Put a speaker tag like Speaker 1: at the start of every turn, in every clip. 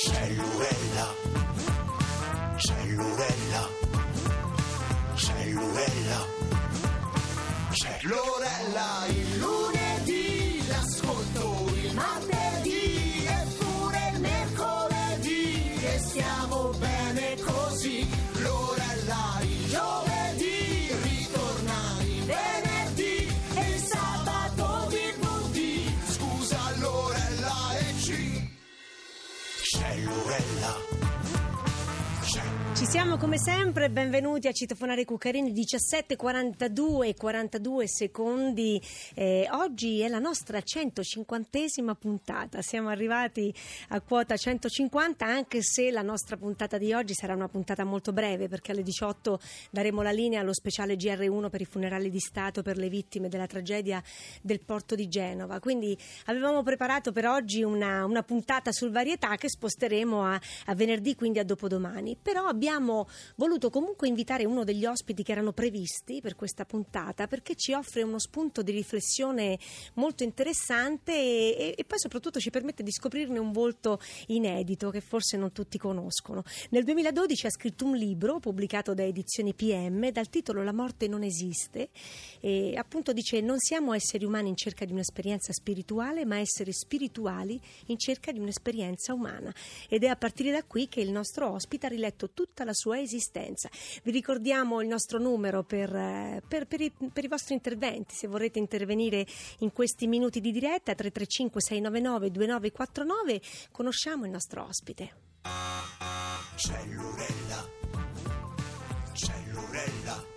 Speaker 1: Cellurella, cellurella, cellurella, cellurella, Ci
Speaker 2: siamo come sempre, benvenuti a Citofonare Cuccarini 17.42 42 secondi. Eh, oggi è la nostra 150esima puntata, siamo arrivati a quota 150 anche se la nostra puntata di oggi sarà una puntata molto breve perché alle 18 daremo la linea allo speciale GR1 per i funerali di Stato per le vittime della tragedia del porto di Genova. Quindi avevamo preparato per oggi una, una puntata sul varietà che sposteremo a, a venerdì, quindi a dopodomani. Però abbiamo voluto comunque invitare uno degli ospiti che erano previsti per questa puntata perché ci offre uno spunto di riflessione molto interessante e, e- poi soprattutto ci permette di scoprirne un volto inedito che forse non tutti conoscono. Nel 2012 ha scritto un libro pubblicato da Edizioni PM dal titolo La morte non esiste e appunto dice non siamo esseri umani in cerca di un'esperienza spirituale ma esseri spirituali in cerca di un'esperienza umana ed è a partire da qui che il nostro ospite ha riletto tutta la sua esistenza. Vi ricordiamo il nostro numero per, eh, per- per i, per i vostri interventi, se vorrete intervenire in questi minuti di diretta 335 699 2949 conosciamo il nostro ospite.
Speaker 1: Cellurella, cellurella, cellurella.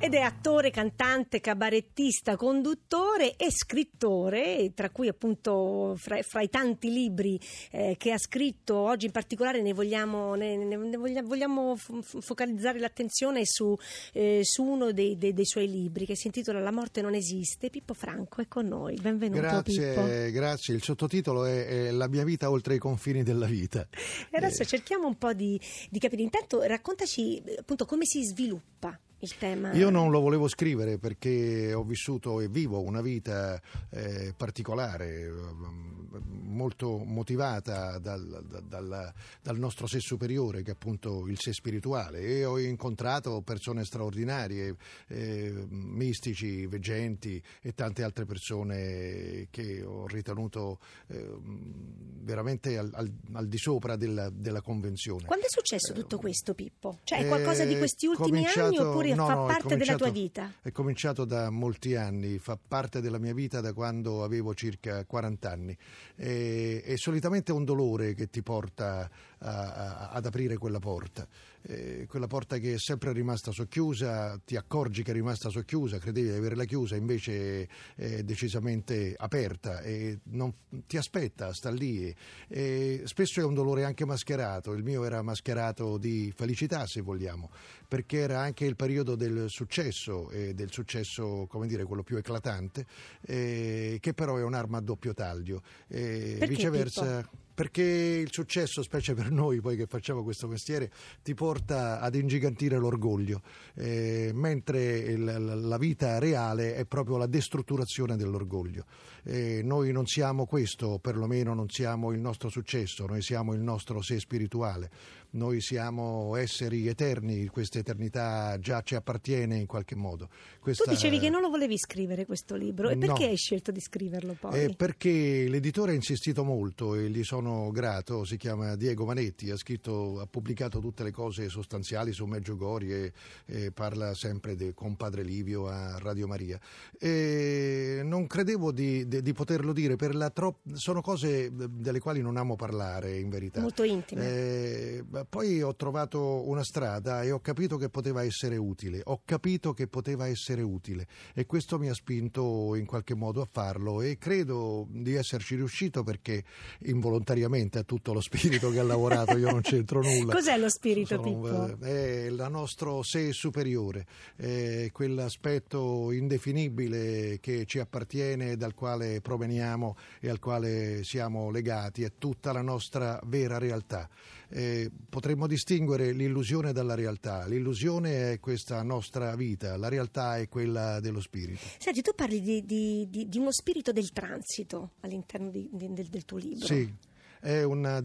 Speaker 2: Ed è attore, cantante, cabarettista, conduttore e scrittore, tra cui appunto fra, fra i tanti libri eh, che ha scritto, oggi in particolare ne vogliamo, ne- ne- ne voglia- vogliamo focalizzare l'attenzione su, eh, su uno dei, dei- dei suoi libri che si intitola La morte non esiste. Pippo Franco è con noi, benvenuto Pippo.
Speaker 3: Grazie, grazie. Il sottotitolo è, è La mia vita oltre i confini della vita.
Speaker 2: E adesso cerchiamo un po' di, di capire, intanto raccontaci eh, appunto come si sviluppa il tema.
Speaker 3: Io non lo volevo scrivere perché ho vissuto e vivo una vita eh, particolare, eh, molto motivata dal, dal- dal- nostro sé superiore, che è appunto il sé spirituale, e ho incontrato persone straordinarie, eh, mistici, veggenti e tante altre persone che ho ritenuto eh, veramente al, al- al di sopra della, della convenzione.
Speaker 2: Quando è successo tutto questo, Pippo? Cioè, è
Speaker 3: Eh,
Speaker 2: qualcosa di questi ultimi anni oppure
Speaker 3: no,
Speaker 2: fa
Speaker 3: no,
Speaker 2: parte della tua vita?
Speaker 3: È cominciato da molti anni, fa parte della mia vita da quando avevo circa 40 anni. E, e solitamente un dolore che ti porta a- a- ad aprire quella porta. Eh, quella porta che è sempre rimasta socchiusa, ti accorgi che è rimasta socchiusa, credevi di averla chiusa, invece è decisamente aperta e non- ti aspetta, sta lì. E spesso è un dolore anche mascherato, il mio era mascherato di felicità se vogliamo, perché era anche il periodo del successo e del successo, come dire, quello più eclatante, eh, che però è un'arma a doppio taglio. E
Speaker 2: Perché,
Speaker 3: viceversa. Perché il successo, specie per noi poi che facciamo questo mestiere, ti porta ad ingigantire l'orgoglio, eh, mentre il- la vita reale è proprio la destrutturazione dell'orgoglio. Eh, noi non siamo questo, perlomeno non siamo il nostro successo, noi siamo il nostro sé spirituale, noi siamo esseri eterni, questa eternità già ci appartiene in qualche modo.
Speaker 2: Tu
Speaker 3: Questa-
Speaker 2: dicevi che non lo volevi scrivere questo libro, e perché
Speaker 3: No.
Speaker 2: hai scelto di scriverlo poi?
Speaker 3: Eh, perché l'editore ha insistito molto e gli sono grato, si chiama Diego Manetti, ha, scritto, ha pubblicato tutte le cose sostanziali su Meggiugorje e, e parla sempre de- con Padre Livio a Radio Maria. E non credevo di, di- di poterlo dire, per la tro- sono cose delle quali non amo parlare in verità.
Speaker 2: Molto intime.
Speaker 3: Eh, poi ho trovato una strada e ho capito che poteva essere utile, ho capito che poteva essere utile e questo mi ha spinto in qualche modo a farlo e credo di esserci riuscito perché involontariamente a tutto lo spirito che ha lavorato io non c'entro nulla.
Speaker 2: Cos'è lo spirito,
Speaker 3: Sono,
Speaker 2: Pippo?
Speaker 3: È il nostro sé superiore, è quell'aspetto indefinibile che ci appartiene, dal quale proveniamo e al quale siamo legati, è tutta la nostra vera realtà. Eh, potremmo distinguere l'illusione dalla realtà. L'illusione è questa nostra vita, la realtà è quella dello spirito.
Speaker 2: Senti, tu parli di, di- di- di uno spirito del transito all'interno del, del tuo libro.
Speaker 3: Sì. È una,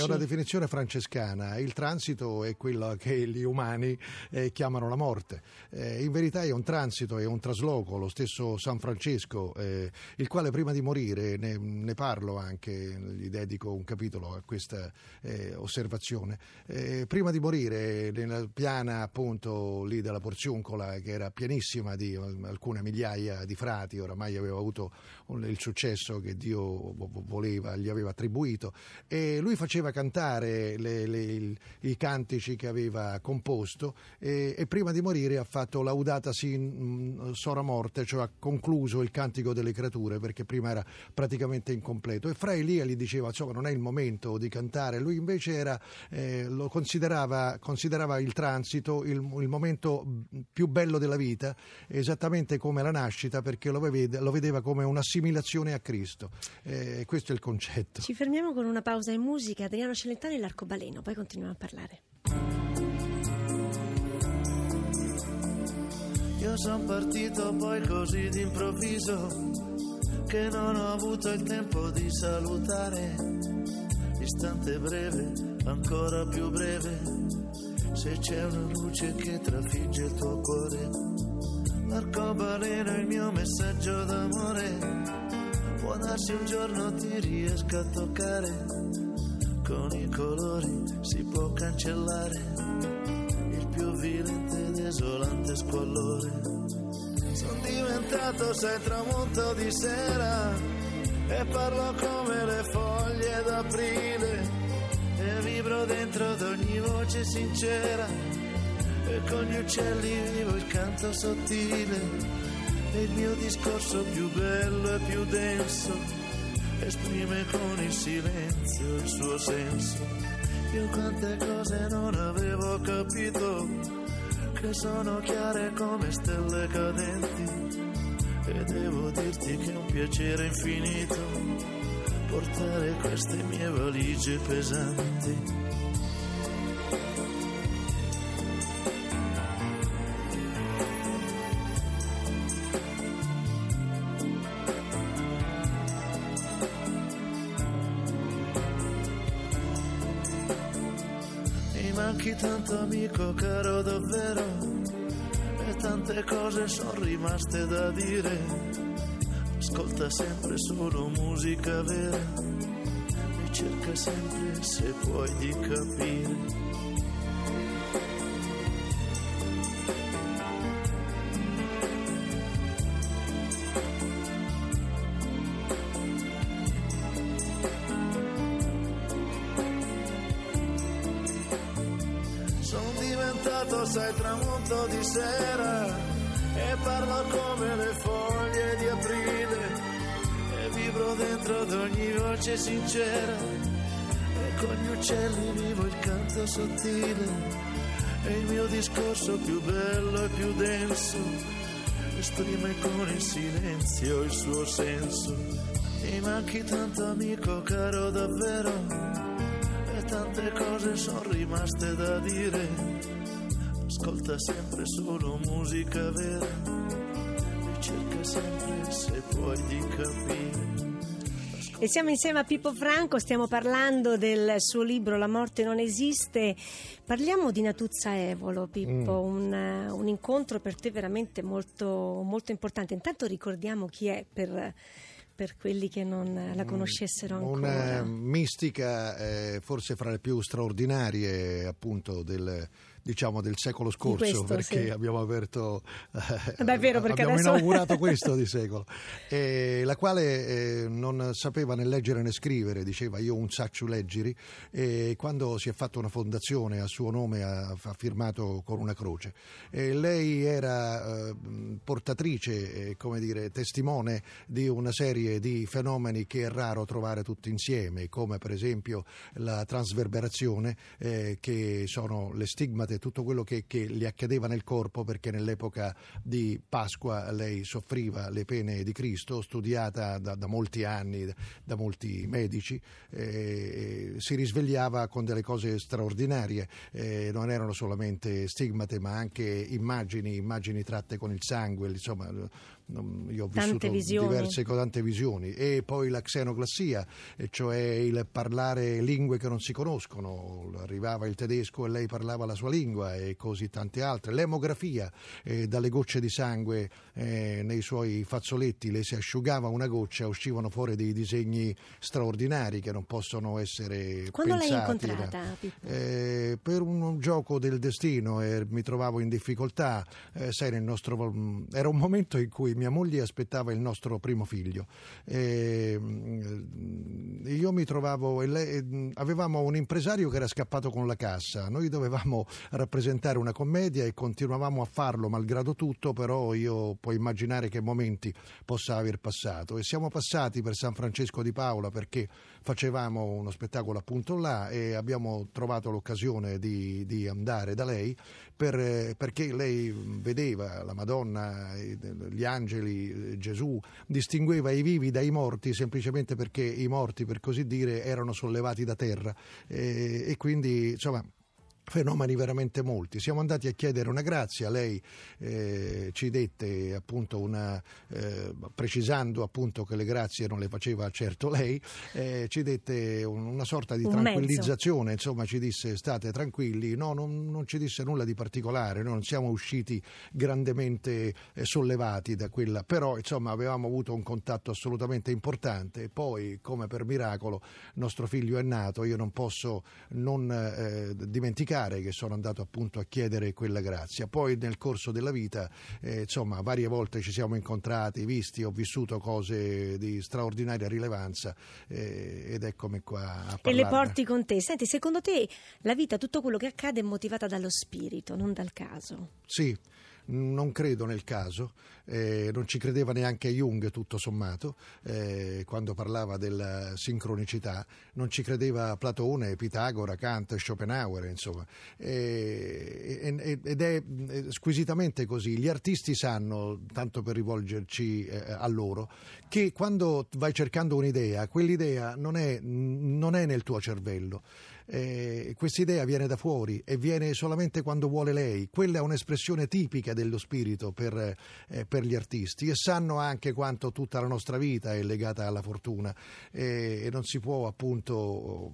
Speaker 3: è una definizione francescana. Il transito è quello che gli umani eh, chiamano la morte. Eh, in verità è un transito, è un trasloco. Lo stesso San Francesco, eh, il quale prima di morire, ne, ne parlo anche, gli dedico un capitolo a questa eh, osservazione. Eh, prima di morire, nella piana appunto lì della Porziuncola, che era pienissima di alcune migliaia di frati, oramai aveva avuto il successo che Dio vo- vo- voleva, gli aveva attribuito, e lui faceva cantare le- le- i cantici che aveva composto e, e prima di morire ha fatto laudata sin sora morte, cioè ha concluso il cantico delle creature perché prima era praticamente incompleto e Fra Elia gli diceva insomma non è il momento di cantare, lui invece era, eh, lo considerava, considerava il transito il, il momento più bello della vita, esattamente come la nascita perché lo, vede- lo vedeva come un'assimilazione a Cristo. Eh, questo è il concetto.
Speaker 2: Ci fermiamo con una pausa in musica. Adriano Celentano e l'Arcobaleno, poi continuiamo a parlare.
Speaker 4: Io sono partito poi così d'improvviso che non ho avuto il tempo di salutare. Istante breve, ancora più breve, se c'è una luce che trafigge il tuo cuore. L'arcobaleno è il mio messaggio d'amore. Darsi un giorno ti riesca a toccare. Con i colori si può cancellare il più violento e desolante squallore. Sono diventato, sai, tramonto di sera e parlo come le foglie d'aprile e vibro dentro ad ogni voce sincera e con gli uccelli vivo il canto sottile il mio discorso più bello e più denso esprime con il silenzio il suo senso. Io quante cose non avevo capito, che sono chiare come stelle cadenti. E devo dirti che è un piacere infinito portare queste mie valigie pesanti. Manchi tanto amico caro davvero e tante cose sono rimaste da dire. Ascolta sempre solo musica vera e cerca sempre se puoi di capire. Diventato, sai, tramonto di sera e parlo come le foglie di aprile e vibro dentro ad ogni voce sincera e con gli uccelli vivo il canto sottile e il mio discorso più bello e più denso esprime con il silenzio il suo senso. Mi manchi tanto amico caro davvero e tante cose sono rimaste da dire. Ascolta sempre solo musica vera e cerca sempre se puoi di capire.
Speaker 2: E siamo insieme a Pippo Franco, stiamo parlando del suo libro La morte non esiste. Parliamo di Natuzza Evolo, Pippo, un, eh, un incontro per te veramente molto, molto importante. Intanto ricordiamo chi è per, per quelli che non la conoscessero ancora.
Speaker 3: Una mistica eh, forse fra le più straordinarie appunto del, diciamo, del secolo scorso
Speaker 2: questo,
Speaker 3: perché
Speaker 2: sì.
Speaker 3: abbiamo aperto eh,
Speaker 2: Beh, è vero, perché
Speaker 3: abbiamo
Speaker 2: adesso-
Speaker 3: inaugurato questo di secolo eh, la quale eh, non sapeva né leggere né scrivere diceva io un saccio leggeri e quando si è fatta una fondazione a suo nome ha, ha firmato con una croce e lei era eh, portatrice eh, come dire testimone di una serie di fenomeni che è raro trovare tutti insieme come per esempio la trasverberazione eh, che sono le stigmate raccontate tutto quello che, che le accadeva nel corpo perché nell'epoca di Pasqua lei soffriva le pene di Cristo, studiata da, da molti anni da molti medici, eh, si risvegliava con delle cose straordinarie, eh, non erano solamente stigmate ma anche immagini, immagini tratte con il sangue, insomma io ho vissuto diverse tante visioni. E poi la xenoglassia, e cioè il parlare lingue che non si conoscono, arrivava il tedesco e lei parlava la sua lingua e così tante altre, l'emografia, eh, dalle gocce di sangue eh, nei suoi fazzoletti le si asciugava una goccia, uscivano fuori dei disegni straordinari che non possono essere
Speaker 2: Quando l'hai
Speaker 3: pensati.
Speaker 2: incontrata, Pippo?
Speaker 3: Eh, per un gioco del destino e mi trovavo in difficoltà, eh, sai, nostro, era un momento in cui mia moglie aspettava il nostro primo figlio. E, mm, io mi trovavo, e lei- mm, avevamo un impresario che era scappato con la cassa, noi dovevamo rappresentare una commedia e continuavamo a farlo malgrado tutto, però io puoi immaginare che momenti possa aver passato. E siamo passati per San Francesco di Paola perché facevamo uno spettacolo appunto là e abbiamo trovato l'occasione di, di andare da lei per, perché lei vedeva la Madonna, gli angeli, Gesù, distingueva i vivi dai morti semplicemente perché i morti, per così dire, erano sollevati da terra e, e quindi insomma fenomeni veramente molti. Siamo andati a chiedere una grazia, lei eh, ci dette appunto una, eh, precisando appunto che le grazie non le faceva certo lei, eh, ci dette un- una sorta di tranquillizzazione, insomma ci disse state tranquilli, no, non, non ci disse nulla di particolare, noi non siamo usciti grandemente eh, sollevati da quella, però insomma avevamo avuto un contatto assolutamente importante. E poi come per miracolo nostro figlio è nato, io non posso non eh, dimenticare che sono andato appunto a chiedere quella grazia. Poi nel corso della vita, eh, insomma, varie volte ci siamo incontrati, visti, ho vissuto cose di straordinaria rilevanza eh, ed eccomi qua a
Speaker 2: E le
Speaker 3: parlarne.
Speaker 2: porti con te. Senti, secondo te la vita, tutto quello che accade è motivata dallo spirito, non dal caso?
Speaker 3: Sì, non credo nel caso, eh, non ci credeva neanche Jung tutto sommato, eh, quando parlava della sincronicità, non ci credeva Platone, Pitagora, Kant, Schopenhauer, insomma, Eh, ed è eh, squisitamente così. Gli artisti sanno, tanto per rivolgerci eh, a loro, che quando vai cercando un'idea, quell'idea non è, non è nel tuo cervello. Eh, quest'idea viene da fuori e viene solamente quando vuole lei. Quella è un'espressione tipica dello spirito per, eh, per gli artisti e sanno anche quanto tutta la nostra vita è legata alla fortuna eh, e non si può appunto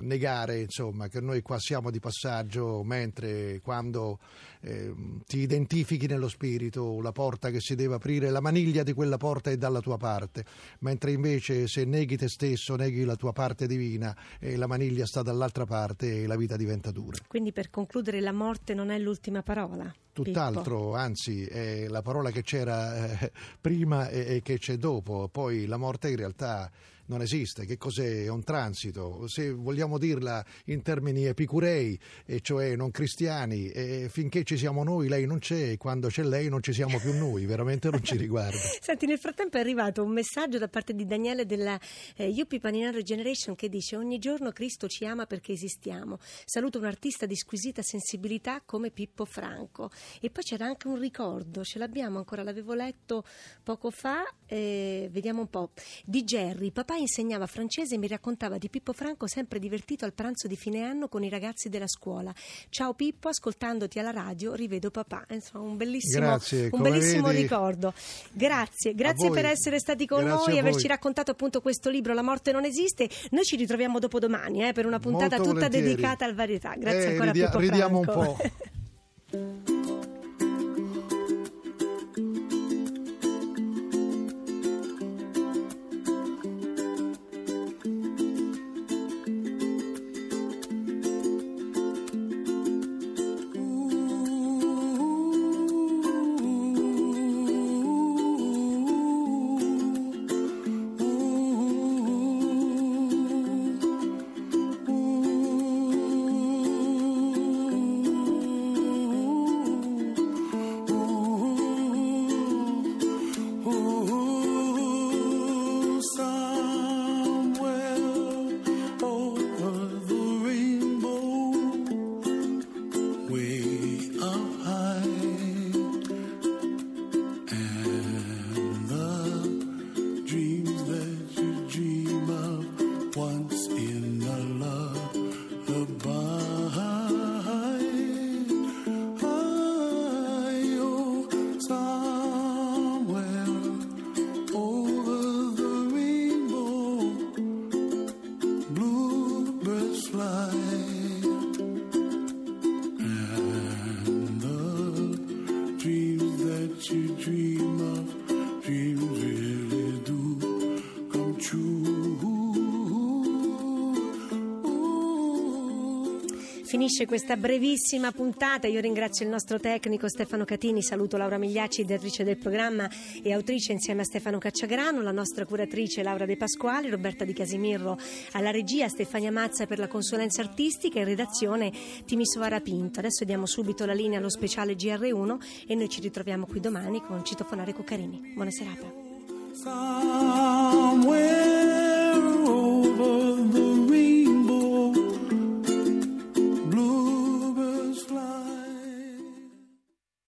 Speaker 3: negare insomma, che noi qua siamo di passaggio mentre quando eh, ti identifichi nello spirito la porta che si deve aprire, la maniglia di quella porta è dalla tua parte, mentre invece se neghi te stesso, neghi la tua parte divina e la maniglia sta dall'altra parte e la vita diventa dura.
Speaker 2: Quindi per concludere la morte non è l'ultima parola.
Speaker 3: Tutt'altro, anzi, è la parola che c'era eh, prima e, e che c'è dopo. Poi la morte in realtà non esiste. Che cos'è? È un transito. Se vogliamo dirla in termini epicurei, e cioè non cristiani, e finché ci siamo noi lei non c'è, e quando c'è lei non ci siamo più noi, veramente non ci riguarda.
Speaker 2: Senti, nel frattempo è arrivato un messaggio da parte di Daniele della eh, Yuppie Paninaro Generation che dice ogni giorno Cristo ci ama perché esistiamo. Saluto un artista di squisita sensibilità come Pippo Franco. E poi c'era anche un ricordo, ce l'abbiamo ancora, l'avevo letto poco fa, eh, vediamo un po'. Di Jerry, papà insegnava francese e mi raccontava di Pippo Franco sempre divertito al pranzo di fine anno con i ragazzi della scuola. Ciao Pippo, ascoltandoti alla radio rivedo papà. Insomma, un bellissimo,
Speaker 3: Grazie,
Speaker 2: un bellissimo ricordo. Grazie, grazie per essere stati con
Speaker 3: Grazie
Speaker 2: noi e averci raccontato appunto questo libro La morte non esiste. Noi ci ritroviamo dopodomani eh, per una puntata
Speaker 3: Molto
Speaker 2: tutta
Speaker 3: volentieri.
Speaker 2: dedicata al varietà. Grazie
Speaker 3: Eh,
Speaker 2: ancora a Pippo
Speaker 3: ridiamo un
Speaker 2: Franco.
Speaker 3: po'.
Speaker 2: Finisce questa brevissima puntata. Io ringrazio il nostro tecnico Stefano Catini, saluto Laura Migliacci, direttrice del programma e autrice insieme a Stefano Cacciagrano, la nostra curatrice Laura De Pasquali, Roberta Di Casimirro alla regia, Stefania Mazza per la consulenza artistica e redazione Timisoara Pinto. Adesso diamo subito la linea allo speciale GR1 e noi ci ritroviamo qui domani con Citofonare Cuccarini. Buona serata.
Speaker 5: Somewhere